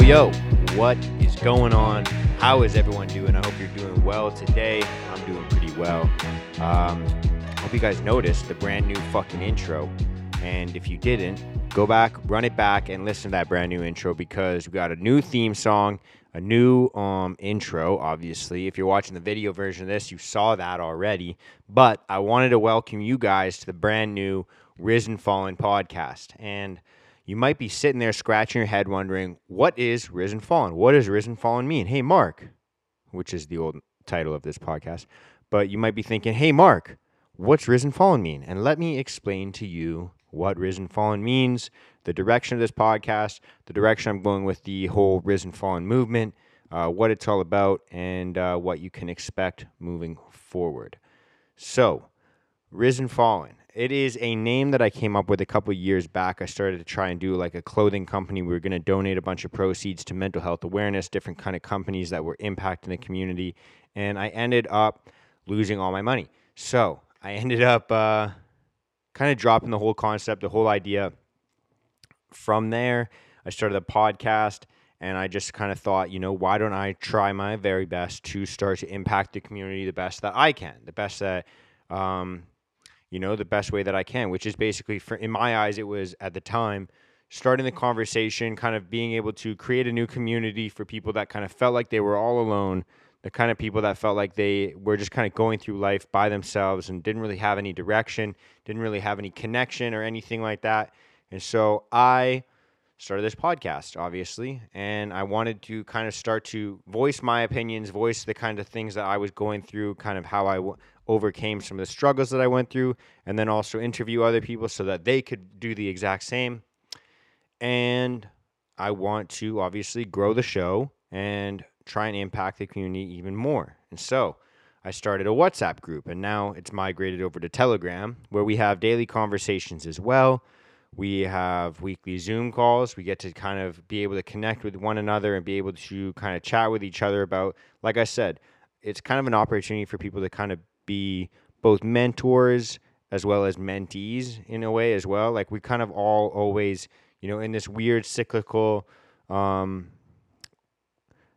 Yo, what is going on? How is everyone doing? I hope you're doing well today. I'm doing pretty well. Um, hope you guys noticed the brand new fucking intro. And if you didn't, go back, run it back, and listen to that brand new intro because we got a new theme song, a new um, intro, obviously. If you're watching the video version of this, you saw that already. But I wanted to welcome you guys to the brand new Risen Fallen podcast. And you might be sitting there scratching your head wondering, what is Risen Fallen? What does Risen Fallen mean? Hey, Mark, which is the old title of this podcast. But you might be thinking, hey, Mark, what's Risen Fallen mean? And let me explain to you what Risen Fallen means, the direction of this podcast, the direction I'm going with the whole Risen Fallen movement, uh, what it's all about, and uh, what you can expect moving forward. So, Risen Fallen. It is a name that I came up with a couple years back. I started to try and do like a clothing company. We were going to donate a bunch of proceeds to mental health awareness, different kind of companies that were impacting the community, and I ended up losing all my money. So I ended up uh, kind of dropping the whole concept, the whole idea. From there, I started a podcast and I just kind of thought, you know, why don't I try my very best to start to impact the community the best that I can, the best that, um, you know, the best way that I can, which is basically, for in my eyes, it was at the time starting the conversation, kind of being able to create a new community for people that kind of felt like they were all alone, the kind of people that felt like they were just kind of going through life by themselves and didn't really have any direction, didn't really have any connection or anything like that. And so I started this podcast, obviously, and I wanted to kind of start to voice my opinions, voice the kind of things that I was going through, kind of how I w- overcame some of the struggles that I went through, and then also interview other people so that they could do the exact same. And I want to obviously grow the show and try and impact the community even more. And so I started a WhatsApp group, and now it's migrated over to Telegram, where we have daily conversations as well. We have weekly Zoom calls. We get to kind of be able to connect with one another and be able to kind of chat with each other about, like I said, it's kind of an opportunity for people to kind of be both mentors as well as mentees in a way as well. Like we kind of all always, you know, in this weird cyclical, um,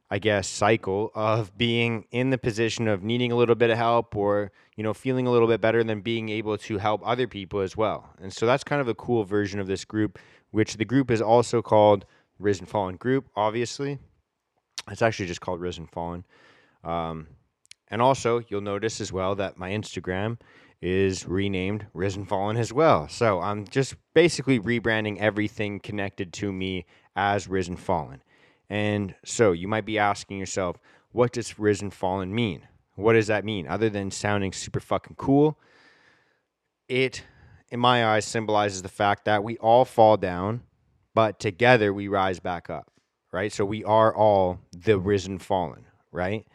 I guess, cycle of being in the position of needing a little bit of help or, you know, feeling a little bit better than being able to help other people as well. And so that's kind of a cool version of this group, which the group is also called Risen Fallen Group, obviously. It's actually just called Risen Fallen. Um, and also, you'll notice as well that my Instagram is renamed Risen Fallen as well. So I'm just basically rebranding everything connected to me as Risen Fallen. And so you might be asking yourself, what does Risen Fallen mean? What does that mean? Other than sounding super fucking cool, it, in my eyes, symbolizes the fact that we all fall down, but together we rise back up, right? So we are all the Risen Fallen, right?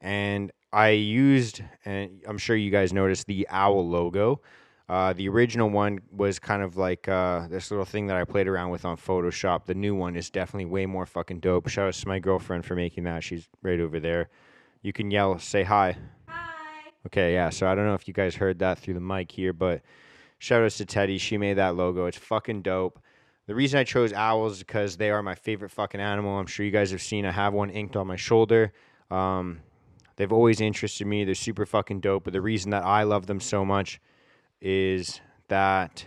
And I used, and I'm sure you guys noticed the owl logo. Uh, the original one was kind of like uh, this little thing that I played around with on Photoshop. The new one is definitely way more fucking dope. Shout out to my girlfriend for making that. She's right over there. You can yell, say hi. Hi. Okay, yeah. So I don't know if you guys heard that through the mic here, but shout out to Teddy. She made that logo. It's fucking dope. The reason I chose owls is because they are my favorite fucking animal. I'm sure you guys have seen. I have one inked on my shoulder. Um, they've always interested me. They're super fucking dope. But the reason that I love them so much is that,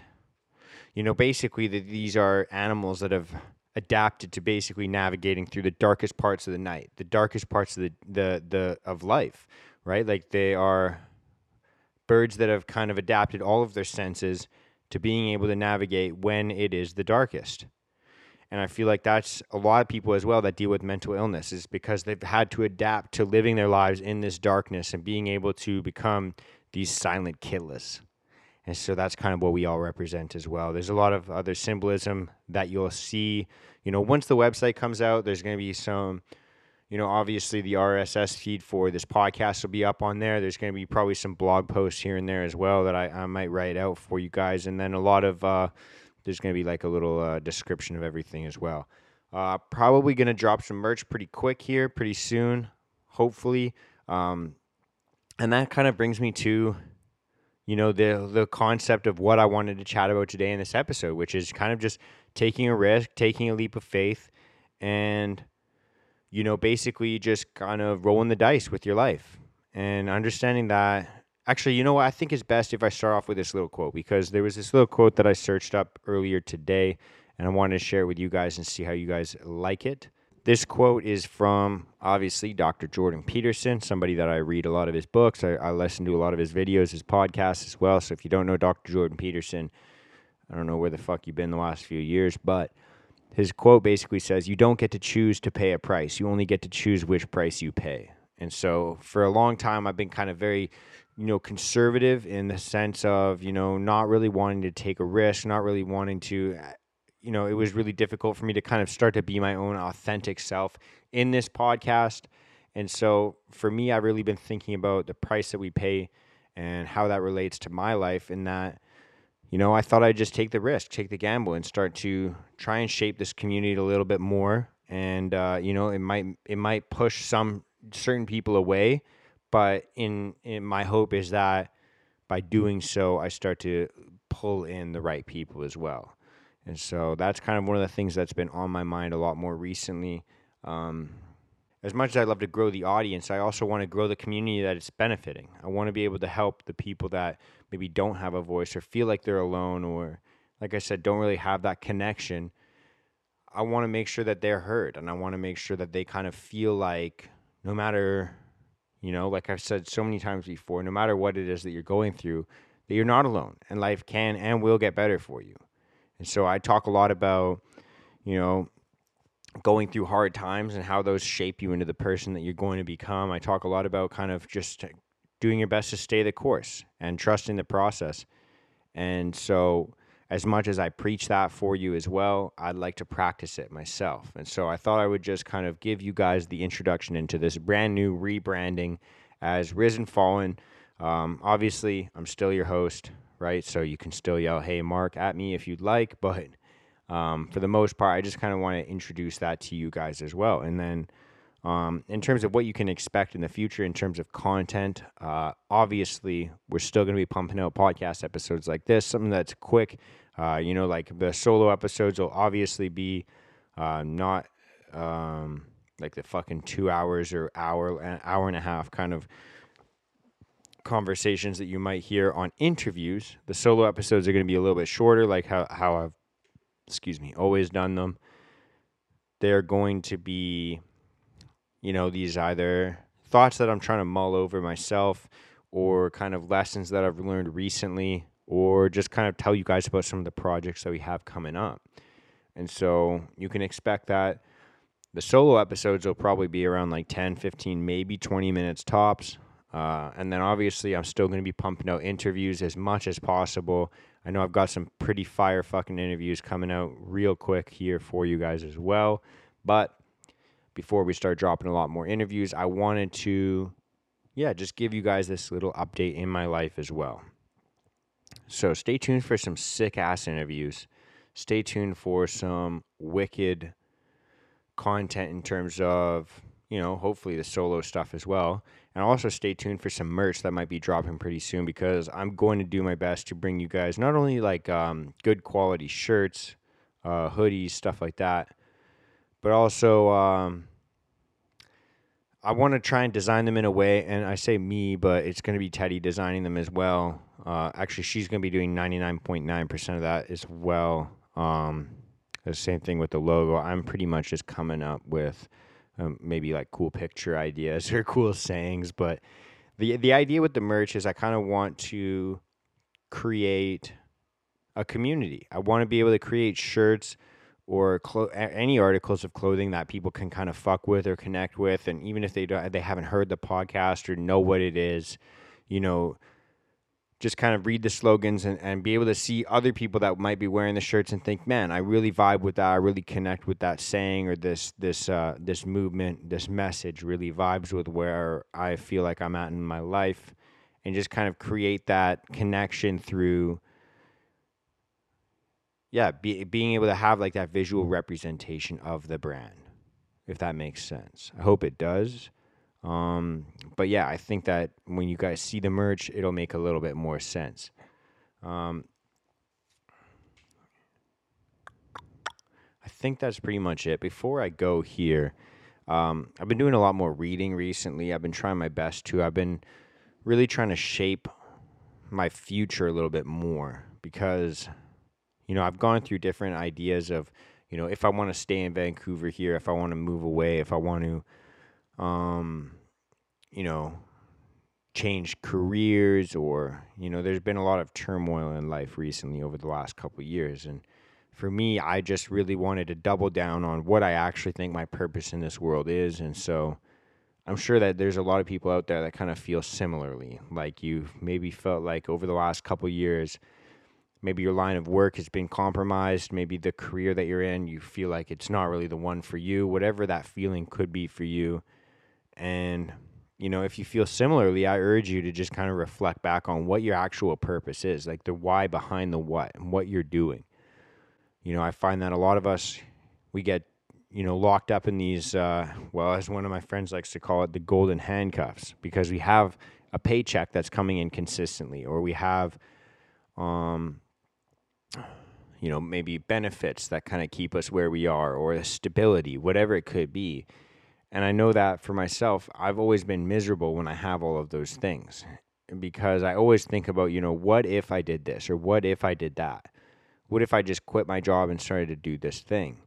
you know, basically these are animals that have adapted to basically navigating through the darkest parts of the night, the darkest parts of the the, the of life, right? Like they are birds that have kind of adapted all of their senses to being able to navigate when it is the darkest. And I feel like that's a lot of people as well that deal with mental illness is because they've had to adapt to living their lives in this darkness and being able to become these silent killers. And so that's kind of what we all represent as well. There's a lot of other symbolism that you'll see. You know, once the website comes out, there's going to be some, you know, obviously the RSS feed for this podcast will be up on there. There's going to be probably some blog posts here and there as well that I, I might write out for you guys. And then a lot of, uh, there's going to be like a little uh, description of everything as well. Uh, probably going to drop some merch pretty quick here, pretty soon, hopefully. Um, and that kind of brings me to you know the the concept of what I wanted to chat about today in this episode, which is kind of just taking a risk, taking a leap of faith, and you know, basically just kind of rolling the dice with your life and understanding that. Actually, you know what? I think it's best if I start off with this little quote because there was this little quote that I searched up earlier today and I wanted to share it with you guys and see how you guys like it. This quote is from obviously Dr. Jordan Peterson, somebody that I read a lot of his books. I, I listen to a lot of his videos, his podcasts as well. So if you don't know Dr. Jordan Peterson, I don't know where the fuck you've been the last few years, but his quote basically says, You don't get to choose to pay a price. You only get to choose which price you pay. And so for a long time, I've been kind of very, you know, conservative in the sense of, you know, not really wanting to take a risk, not really wanting to, you know, it was really difficult for me to kind of start to be my own authentic self in this podcast. And so for me, I've really been thinking about the price that we pay and how that relates to my life in that you know, I thought I'd just take the risk, take the gamble, and start to try and shape this community a little bit more. And uh, you know, it might it might push some certain people away, but in, in my hope is that by doing so, I start to pull in the right people as well. And so that's kind of one of the things that's been on my mind a lot more recently. Um, as much as I love to grow the audience, I also want to grow the community that it's benefiting. I want to be able to help the people that maybe don't have a voice or feel like they're alone or, like I said, don't really have that connection. I want to make sure that they're heard and I want to make sure that they kind of feel like no matter, you know, like I've said so many times before, no matter what it is that you're going through, that you're not alone and life can and will get better for you. And so I talk a lot about, you know, going through hard times and how those shape you into the person that you're going to become. I talk a lot about kind of just doing your best to stay the course and trusting the process. And so, as much as I preach that for you as well, I'd like to practice it myself. And so, I thought I would just kind of give you guys the introduction into this brand new rebranding as Risen Fallen. Um, obviously, I'm still your host, right? So, you can still yell, Hey, Mark, at me if you'd like, but um, for the most part, I just kind of want to introduce that to you guys as well. And then, um, in terms of what you can expect in the future, in terms of content, uh, obviously, we're still going to be pumping out podcast episodes like this, something that's quick. Uh, you know, like the solo episodes will obviously be uh, not um, like the fucking two hours or hour, an hour and a half kind of conversations that you might hear on interviews. The solo episodes are going to be a little bit shorter, like how, how I've excuse me, always done them. They're going to be, you know, these either thoughts that I'm trying to mull over myself or kind of lessons that I've learned recently or just kind of tell you guys about some of the projects that we have coming up. And so you can expect that the solo episodes will probably be around like 10, 15, maybe 20 minutes tops. Uh, and then obviously, I'm still going to be pumping out interviews as much as possible I know I've got some pretty fire fucking interviews coming out real quick here for you guys as well. But before we start dropping a lot more interviews, I wanted to, yeah, just give you guys this little update in my life as well. So stay tuned for some sick ass interviews. Stay tuned for some wicked content in terms of, you know, hopefully the solo stuff as well. And also stay tuned for some merch that might be dropping pretty soon because I'm going to do my best to bring you guys not only like um, good quality shirts, uh, hoodies, stuff like that, but also um, I want to try and design them in a way. And I say me, but it's going to be Teddy designing them as well. Uh, actually, she's going to be doing 99.9% of that as well. Um, the same thing with the logo. I'm pretty much just coming up with um, maybe like cool picture ideas or cool sayings. But the the idea with the merch is I kind of want to create a community. I want to be able to create shirts or clo- any articles of clothing that people can kind of fuck with or connect with, and even if they don't, they haven't heard the podcast or know what it is, you know, just kind of read the slogans and, and be able to see other people that might be wearing the shirts and think, man, I really vibe with that. I really connect with that saying or this this uh, this movement, this message really vibes with where I feel like I'm at in my life, and just kind of create that connection through. Yeah, be, being able to have like that visual representation of the brand, if that makes sense. I hope it does. Um, but yeah, I think that when you guys see the merch, it'll make a little bit more sense. Um, I think that's pretty much it. Before I go here, um, I've been doing a lot more reading recently. I've been trying my best to. I've been really trying to shape my future a little bit more because, you know, I've gone through different ideas of, you know, if I want to stay in Vancouver here, if I want to move away, if I want to, um, you know, change careers or, you know, there's been a lot of turmoil in life recently over the last couple years. And for me, I just really wanted to double down on what I actually think my purpose in this world is. And so, I'm sure that there's a lot of people out there that kind of feel similarly. Like you maybe felt like over the last couple years, maybe your line of work has been compromised. Maybe the career that you're in, you feel like it's not really the one for you, whatever that feeling could be for you. And, you know, if you feel similarly, I urge you to just kind of reflect back on what your actual purpose is, like the why behind the what and what you're doing. You know, I find that a lot of us, we get you know, locked up in these, uh, well, as one of my friends likes to call it, the golden handcuffs, because we have a paycheck that's coming in consistently, or we have, um, you know, maybe benefits that kind of keep us where we are, or stability, whatever it could be. And I know that for myself, I've always been miserable when I have all of those things because I always think about, you know, what if I did this or what if I did that? What if I just quit my job and started to do this thing?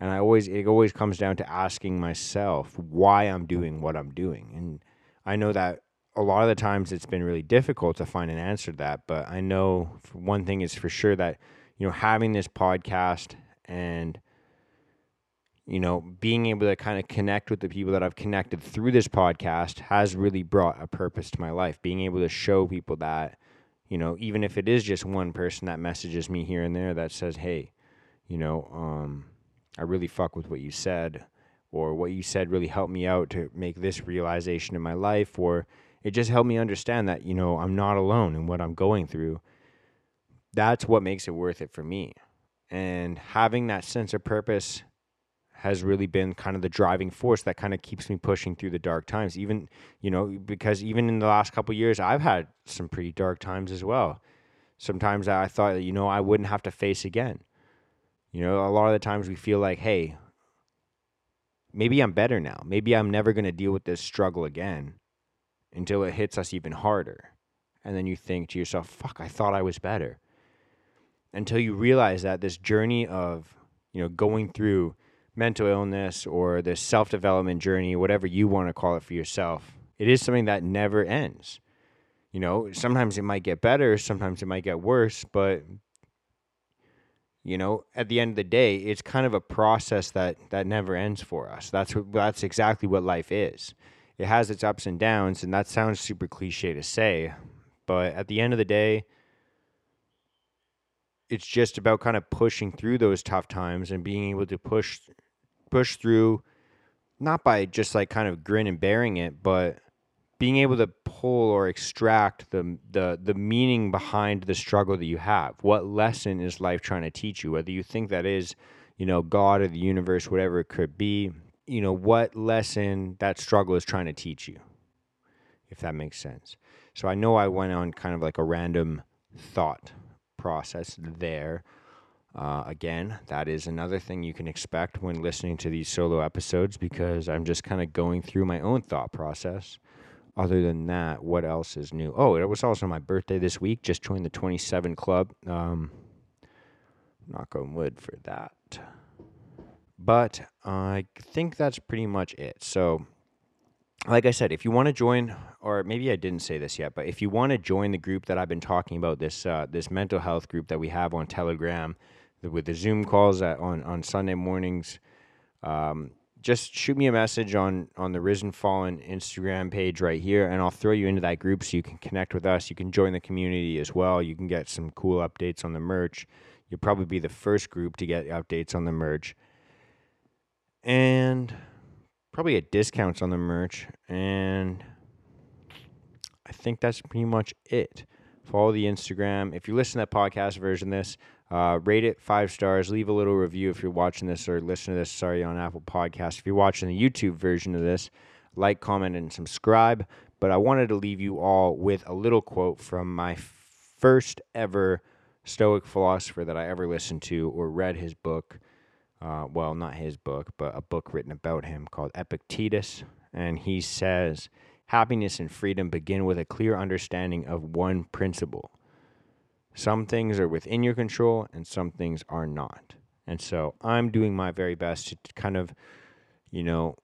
and I always it always comes down to asking myself why I'm doing what I'm doing. And I know that a lot of the times it's been really difficult to find an answer to that, but I know one thing is for sure that you know having this podcast and you know being able to kind of connect with the people that I've connected through this podcast has really brought a purpose to my life. Being able to show people that you know even if it is just one person that messages me here and there that says, "Hey, you know, um, I really fuck with what you said, or what you said really helped me out to make this realization in my life, or it just helped me understand that, you know, I'm not alone in what I'm going through. That's what makes it worth it for me. And having that sense of purpose has really been kind of the driving force that kind of keeps me pushing through the dark times even you know because even in the last couple years I've had some pretty dark times as well sometimes I thought that you know I wouldn't have to face again you know, a lot of the times we feel like, hey, maybe I'm better now. Maybe I'm never going to deal with this struggle again until it hits us even harder. And then you think to yourself, fuck, I thought I was better. Until you realize that this journey of, you know, going through mental illness or this self development journey, whatever you want to call it for yourself, it is something that never ends. You know, sometimes it might get better, sometimes it might get worse, but you know at the end of the day it's kind of a process that that never ends for us that's what, that's exactly what life is it has its ups and downs and that sounds super cliche to say but at the end of the day it's just about kind of pushing through those tough times and being able to push push through not by just like kind of grin and bearing it but being able to pull or extract the the the meaning behind the struggle that you have. What lesson is life trying to teach you? Whether you think that is, you know, God or the universe, whatever it could be, you know, what lesson that struggle is trying to teach you. If that makes sense. So I know I went on kind of like a random thought process there. Uh, again, that is another thing you can expect when listening to these solo episodes because I'm just kind of going through my own thought process other than that, what else is new? Oh, it was also my birthday this week. Just joined the 27 club. Um, knock on wood for that. But I think that's pretty much it. So, like I said, if you want to join, or maybe I didn't say this yet, but if you want to join the group that I've been talking about, this uh, this mental health group that we have on Telegram, with the Zoom calls at, on on Sunday mornings, um, just shoot me a message on on the Risen Fallen Instagram page right here, and I'll throw you into that group so you can connect with us. You can join the community as well. You can get some cool updates on the merch. You'll probably be the first group to get updates on the merch, and probably get discounts on the merch. And I think that's pretty much it. Follow the Instagram. If you listen to that podcast version this, uh, rate it five stars. Leave a little review if you're watching this or listen to this. Sorry, on Apple Podcast. If you're watching the YouTube version of this, like, comment, and subscribe. But I wanted to leave you all with a little quote from my first ever Stoic philosopher that I ever listened to or read his book. Uh, well, not his book, but a book written about him called Epictetus. And he says, Happiness and freedom begin with a clear understanding of one principle. Some things are within your control and some things are not. And so I'm doing my very best to kind of, you know,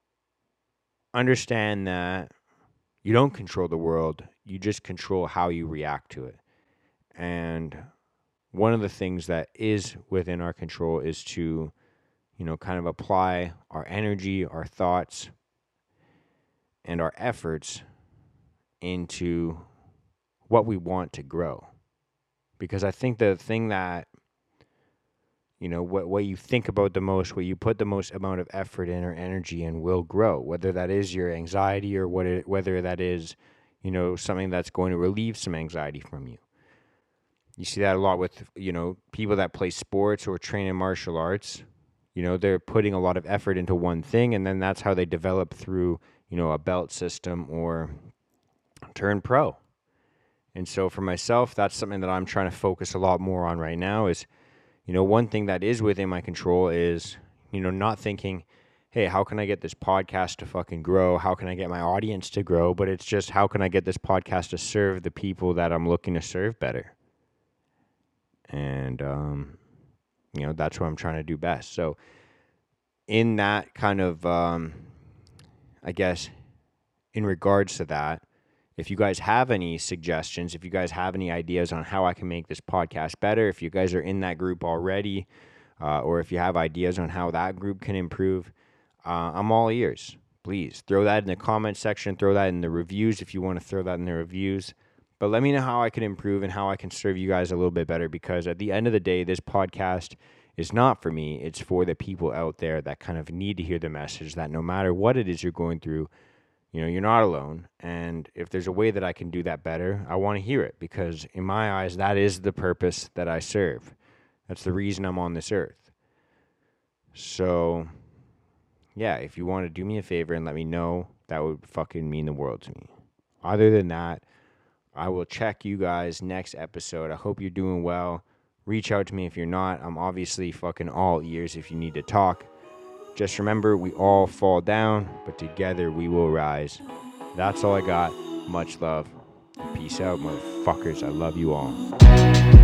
understand that you don't control the world, you just control how you react to it. And one of the things that is within our control is to, you know, kind of apply our energy, our thoughts, and our efforts into what we want to grow. Because I think the thing that, you know, what, what you think about the most, what you put the most amount of effort in or energy in will grow, whether that is your anxiety or what it, whether that is, you know, something that's going to relieve some anxiety from you. You see that a lot with, you know, people that play sports or train in martial arts. You know, they're putting a lot of effort into one thing, and then that's how they develop through, you know, a belt system or turn pro. And so for myself, that's something that I'm trying to focus a lot more on right now is, you know, one thing that is within my control is, you know, not thinking, hey, how can I get this podcast to fucking grow? How can I get my audience to grow? But it's just, how can I get this podcast to serve the people that I'm looking to serve better? And, um, you know, that's what I'm trying to do best. So, in that kind of, um, I guess, in regards to that, if you guys have any suggestions, if you guys have any ideas on how I can make this podcast better, if you guys are in that group already, uh, or if you have ideas on how that group can improve, uh, I'm all ears. Please throw that in the comment section, throw that in the reviews if you want to throw that in the reviews. But let me know how I can improve and how I can serve you guys a little bit better because at the end of the day, this podcast is not for me. It's for the people out there that kind of need to hear the message that no matter what it is you're going through, you know, you're not alone. And if there's a way that I can do that better, I want to hear it because, in my eyes, that is the purpose that I serve. That's the reason I'm on this earth. So, yeah, if you want to do me a favor and let me know, that would fucking mean the world to me. Other than that, I will check you guys next episode. I hope you're doing well. Reach out to me if you're not. I'm obviously fucking all ears if you need to talk. Just remember, we all fall down, but together we will rise. That's all I got. Much love. Peace out, motherfuckers. I love you all.